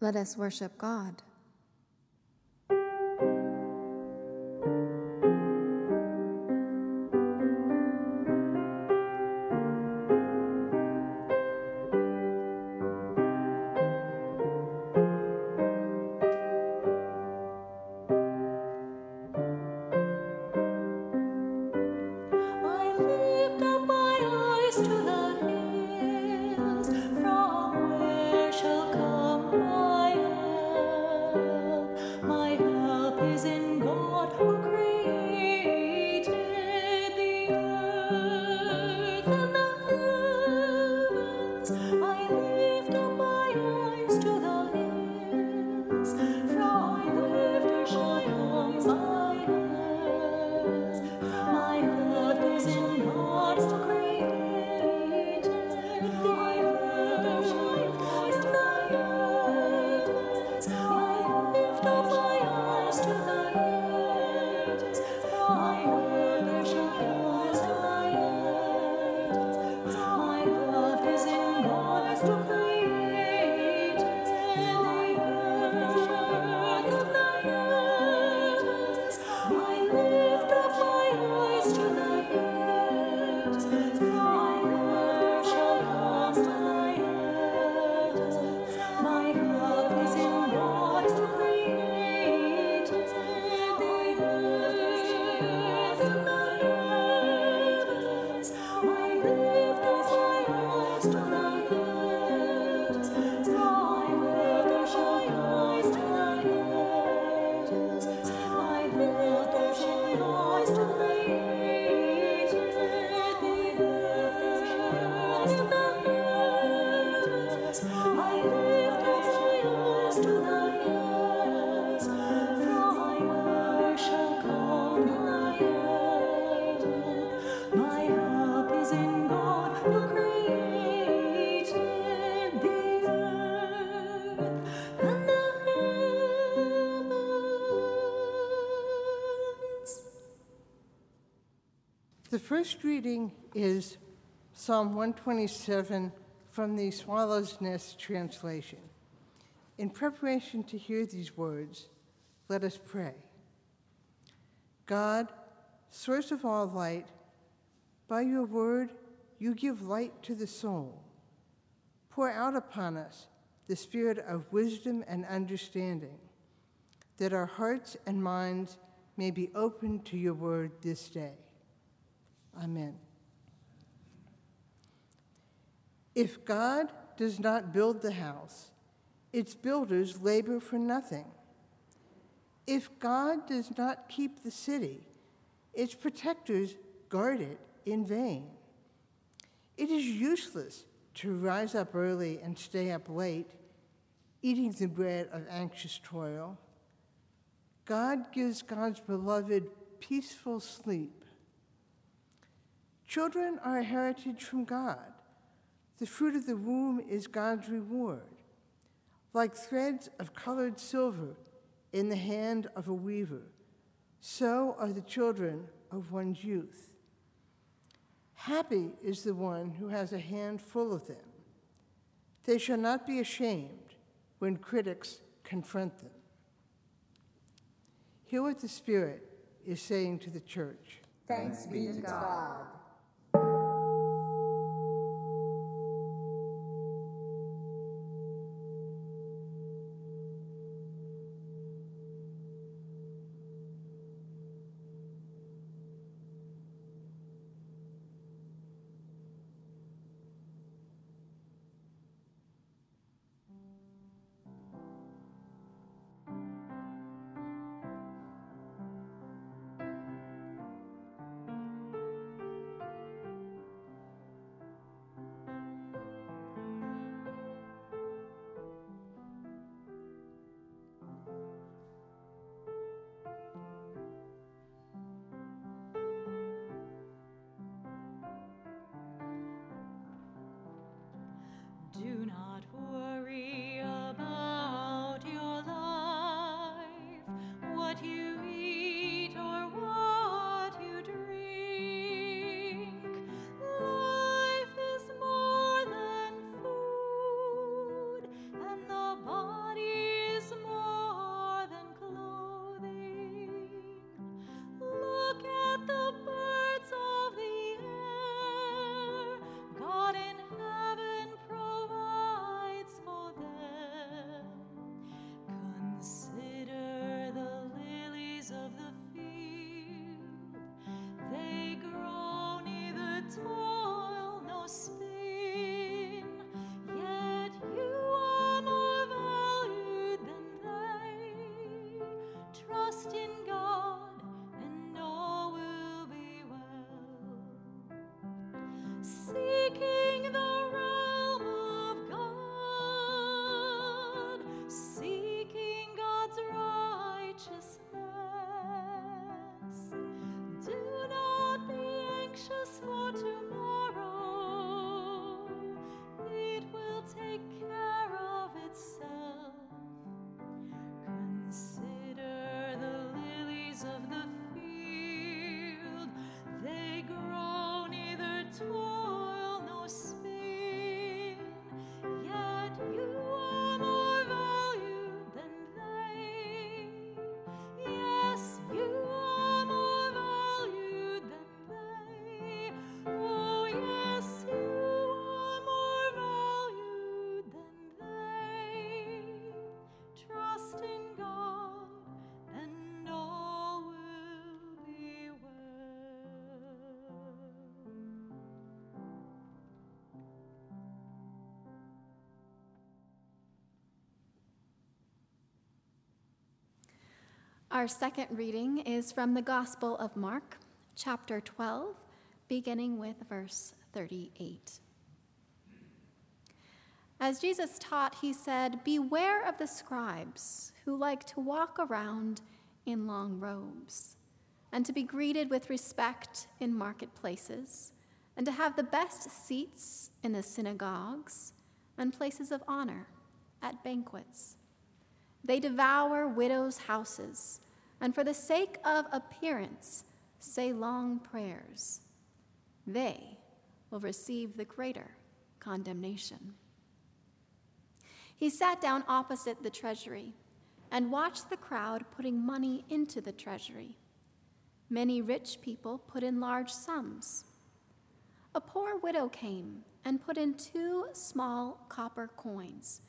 Let us worship God. First reading is Psalm 127 from the Swallow's Nest translation. In preparation to hear these words, let us pray. God, source of all light, by your word you give light to the soul. Pour out upon us the spirit of wisdom and understanding, that our hearts and minds may be open to your word this day. Amen. If God does not build the house, its builders labor for nothing. If God does not keep the city, its protectors guard it in vain. It is useless to rise up early and stay up late, eating the bread of anxious toil. God gives God's beloved peaceful sleep. Children are a heritage from God. The fruit of the womb is God's reward. Like threads of colored silver in the hand of a weaver, so are the children of one's youth. Happy is the one who has a hand full of them. They shall not be ashamed when critics confront them. Hear what the Spirit is saying to the church. Thanks be to God. Do not Our second reading is from the Gospel of Mark, chapter 12, beginning with verse 38. As Jesus taught, he said, Beware of the scribes who like to walk around in long robes, and to be greeted with respect in marketplaces, and to have the best seats in the synagogues and places of honor at banquets. They devour widows' houses, and for the sake of appearance, say long prayers. They will receive the greater condemnation. He sat down opposite the treasury and watched the crowd putting money into the treasury. Many rich people put in large sums. A poor widow came and put in two small copper coins,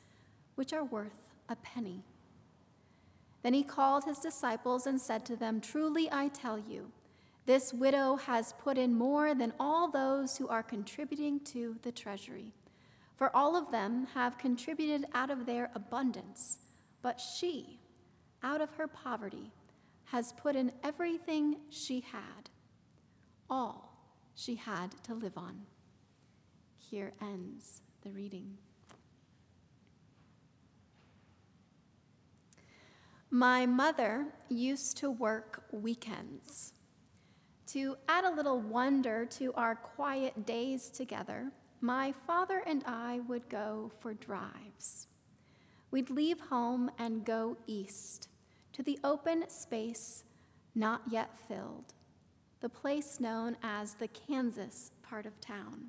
which are worth a penny. Then he called his disciples and said to them, Truly I tell you, this widow has put in more than all those who are contributing to the treasury. For all of them have contributed out of their abundance, but she, out of her poverty, has put in everything she had, all she had to live on. Here ends the reading. My mother used to work weekends. To add a little wonder to our quiet days together, my father and I would go for drives. We'd leave home and go east to the open space not yet filled, the place known as the Kansas part of town.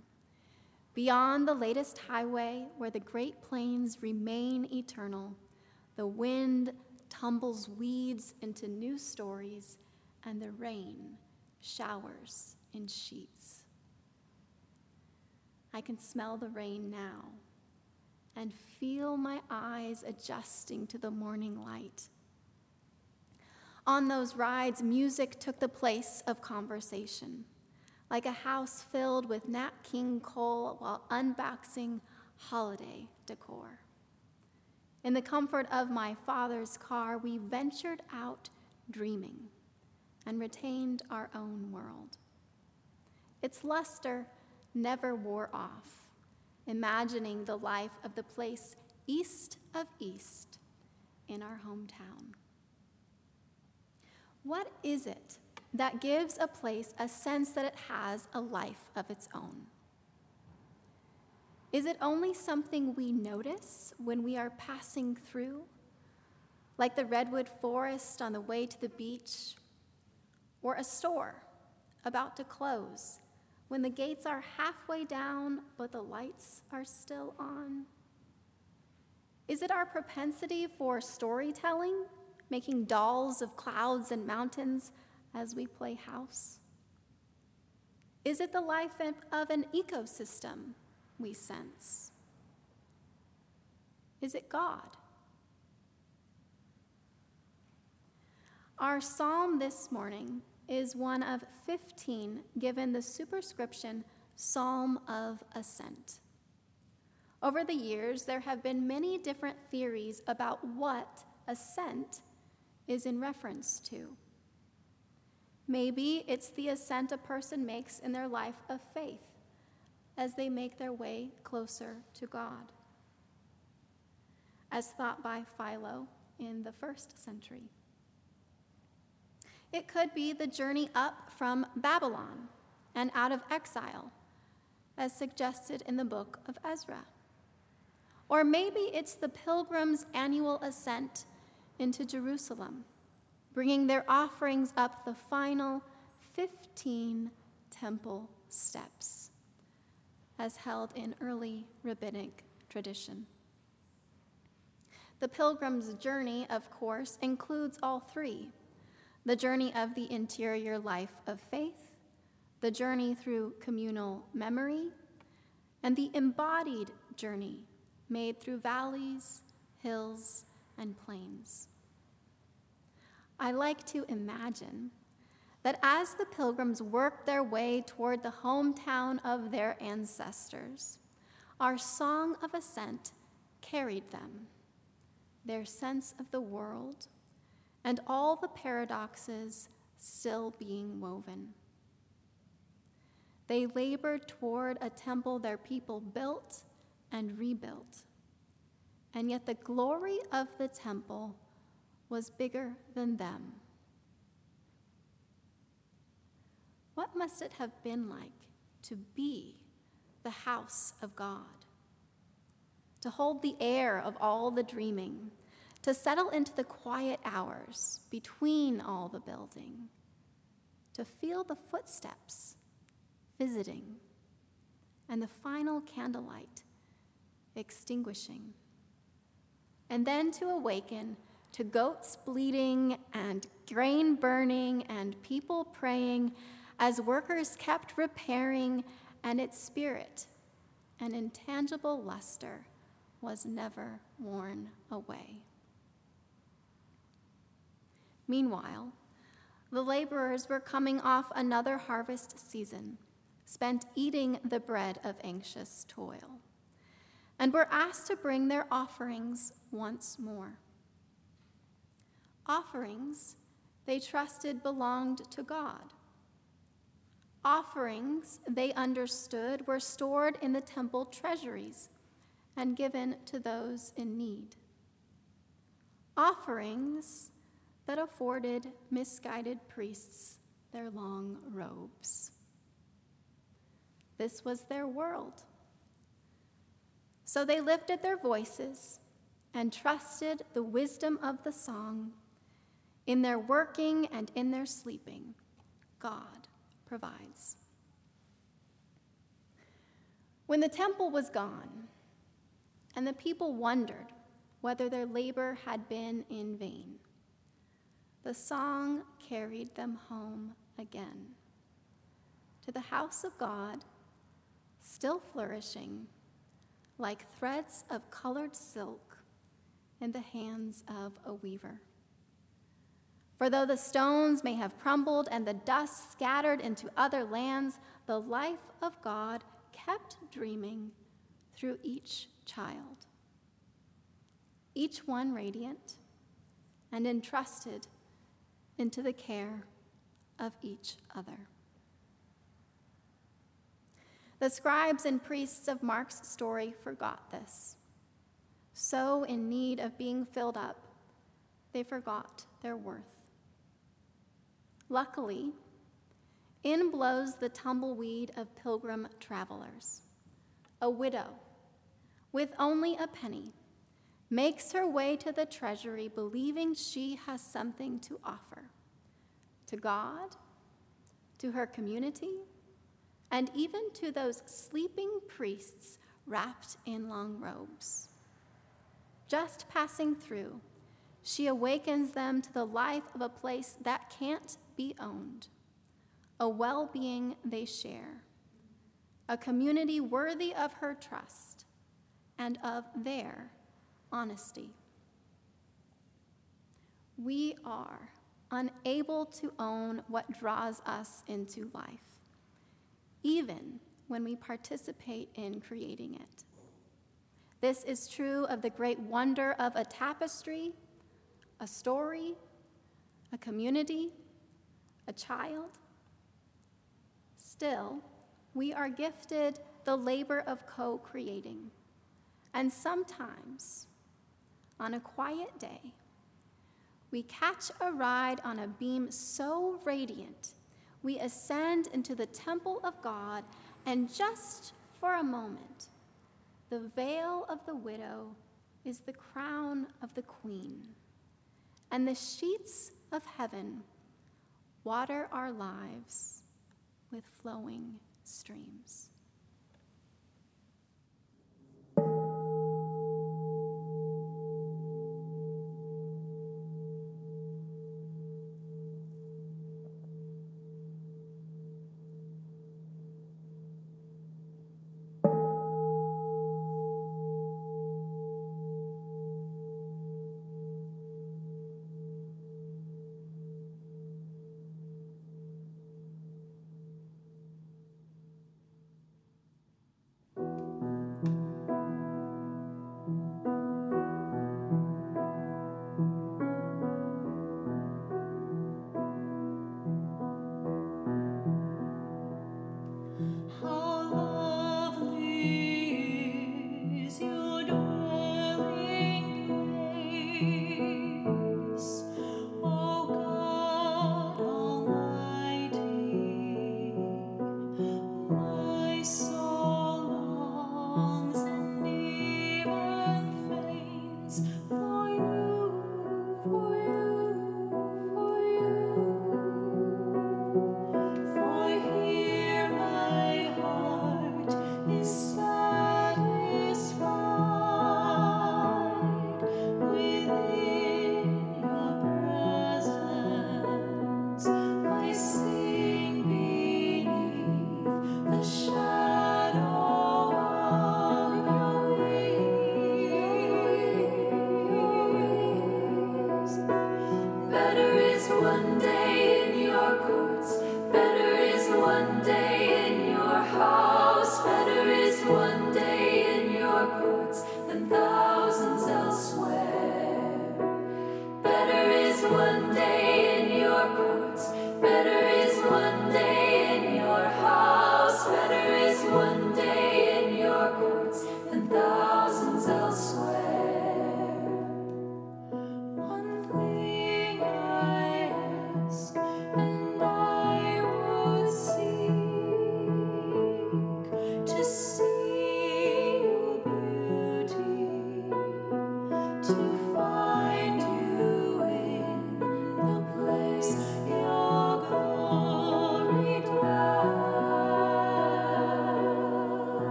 Beyond the latest highway, where the Great Plains remain eternal, the wind tumbles weeds into new stories, and the rain showers in sheets. I can smell the rain now and feel my eyes adjusting to the morning light. On those rides, music took the place of conversation, like a house filled with Nat King Cole while unboxing holiday decor. In the comfort of my father's car, we ventured out dreaming and retained our own world. Its luster never wore off, imagining the life of the place east of East in our hometown. What is it that gives a place a sense that it has a life of its own? Is it only something we notice when we are passing through, like the redwood forest on the way to the beach, or a store about to close when the gates are halfway down but the lights are still on? Is it our propensity for storytelling, making dolls of clouds and mountains as we play house? Is it the life of an ecosystem we sense? Is it God? Our psalm this morning is one of 15 given the superscription Psalm of Ascent. Over the years, there have been many different theories about what ascent is in reference to. Maybe it's the ascent a person makes in their life of faith as they make their way closer to God, as thought by Philo in the first century. It could be the journey up from Babylon and out of exile, as suggested in the book of Ezra. Or maybe it's the pilgrims' annual ascent into Jerusalem, bringing their offerings up the final 15 temple steps as held in early rabbinic tradition. The pilgrim's journey, of course, includes all three the journey of the interior life of faith, the journey through communal memory, and the embodied journey made through valleys, hills, and plains. I like to imagine that as the pilgrims worked their way toward the hometown of their ancestors, our song of ascent carried them, their sense of the world, and all the paradoxes still being woven. They labored toward a temple their people built and rebuilt. And yet the glory of the temple was bigger than them. What must it have been like to be the house of God? To hold the air of all the dreaming, to settle into the quiet hours between all the building, to feel the footsteps visiting, and the final candlelight extinguishing, and then to awaken to goats bleating and grain burning and people praying as workers kept repairing, and its spirit, an intangible luster, was never worn away. Meanwhile, the laborers were coming off another harvest season, spent eating the bread of anxious toil, and were asked to bring their offerings once more. Offerings they trusted belonged to God Offerings, they understood, were stored in the temple treasuries and given to those in need. Offerings that afforded misguided priests their long robes. This was their world. So they lifted their voices and trusted the wisdom of the song. In their working and in their sleeping, God provides. When the temple was gone, and the people wondered whether their labor had been in vain, the song carried them home again to the house of God, still flourishing like threads of colored silk in the hands of a weaver. For though the stones may have crumbled and the dust scattered into other lands, the life of God kept dreaming through each child, each one radiant and entrusted into the care of each other. The scribes and priests of Mark's story forgot this. So, in need of being filled up, they forgot their worth. Luckily, in blows the tumbleweed of pilgrim travelers. A widow, with only a penny, makes her way to the treasury believing she has something to offer to God, to her community, and even to those sleeping priests wrapped in long robes. Just passing through, she awakens them to the life of a place that can't be owned, a well being they share, a community worthy of her trust and of their honesty. We are unable to own what draws us into life, even when we participate in creating it. This is true of the great wonder of a tapestry, a story, a community, a child. Still, we are gifted the labor of co creating. And sometimes, on a quiet day, we catch a ride on a beam so radiant, we ascend into the temple of God, and just for a moment, the veil of the widow is the crown of the queen, and the sheets of heaven water our lives with flowing streams.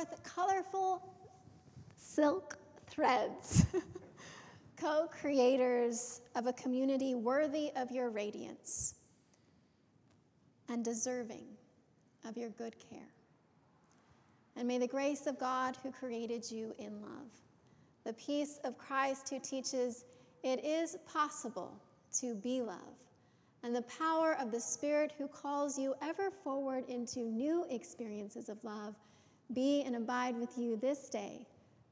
Forth colorful silk threads, co creators of a community worthy of your radiance and deserving of your good care. And may the grace of God who created you in love, the peace of Christ who teaches it is possible to be love, and the power of the Spirit who calls you ever forward into new experiences of love be and abide with you this day,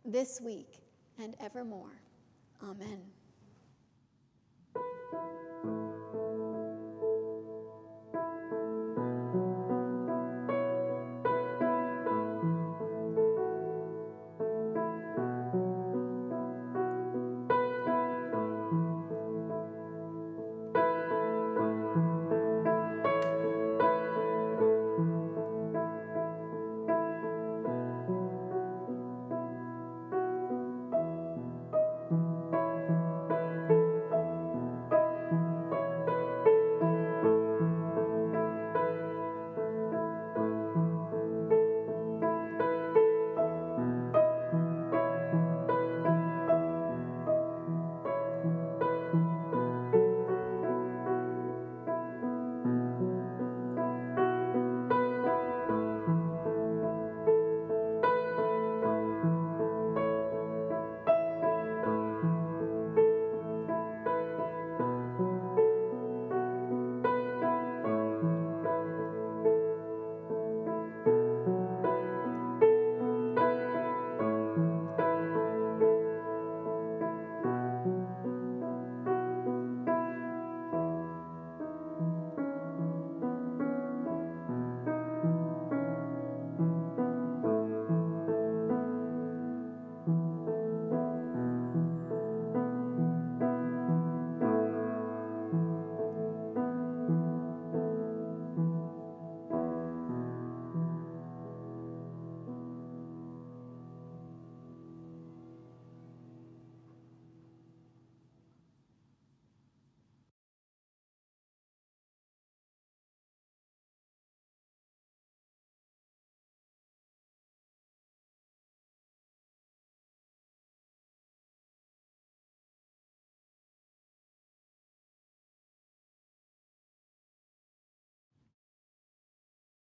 this week, and evermore. Amen.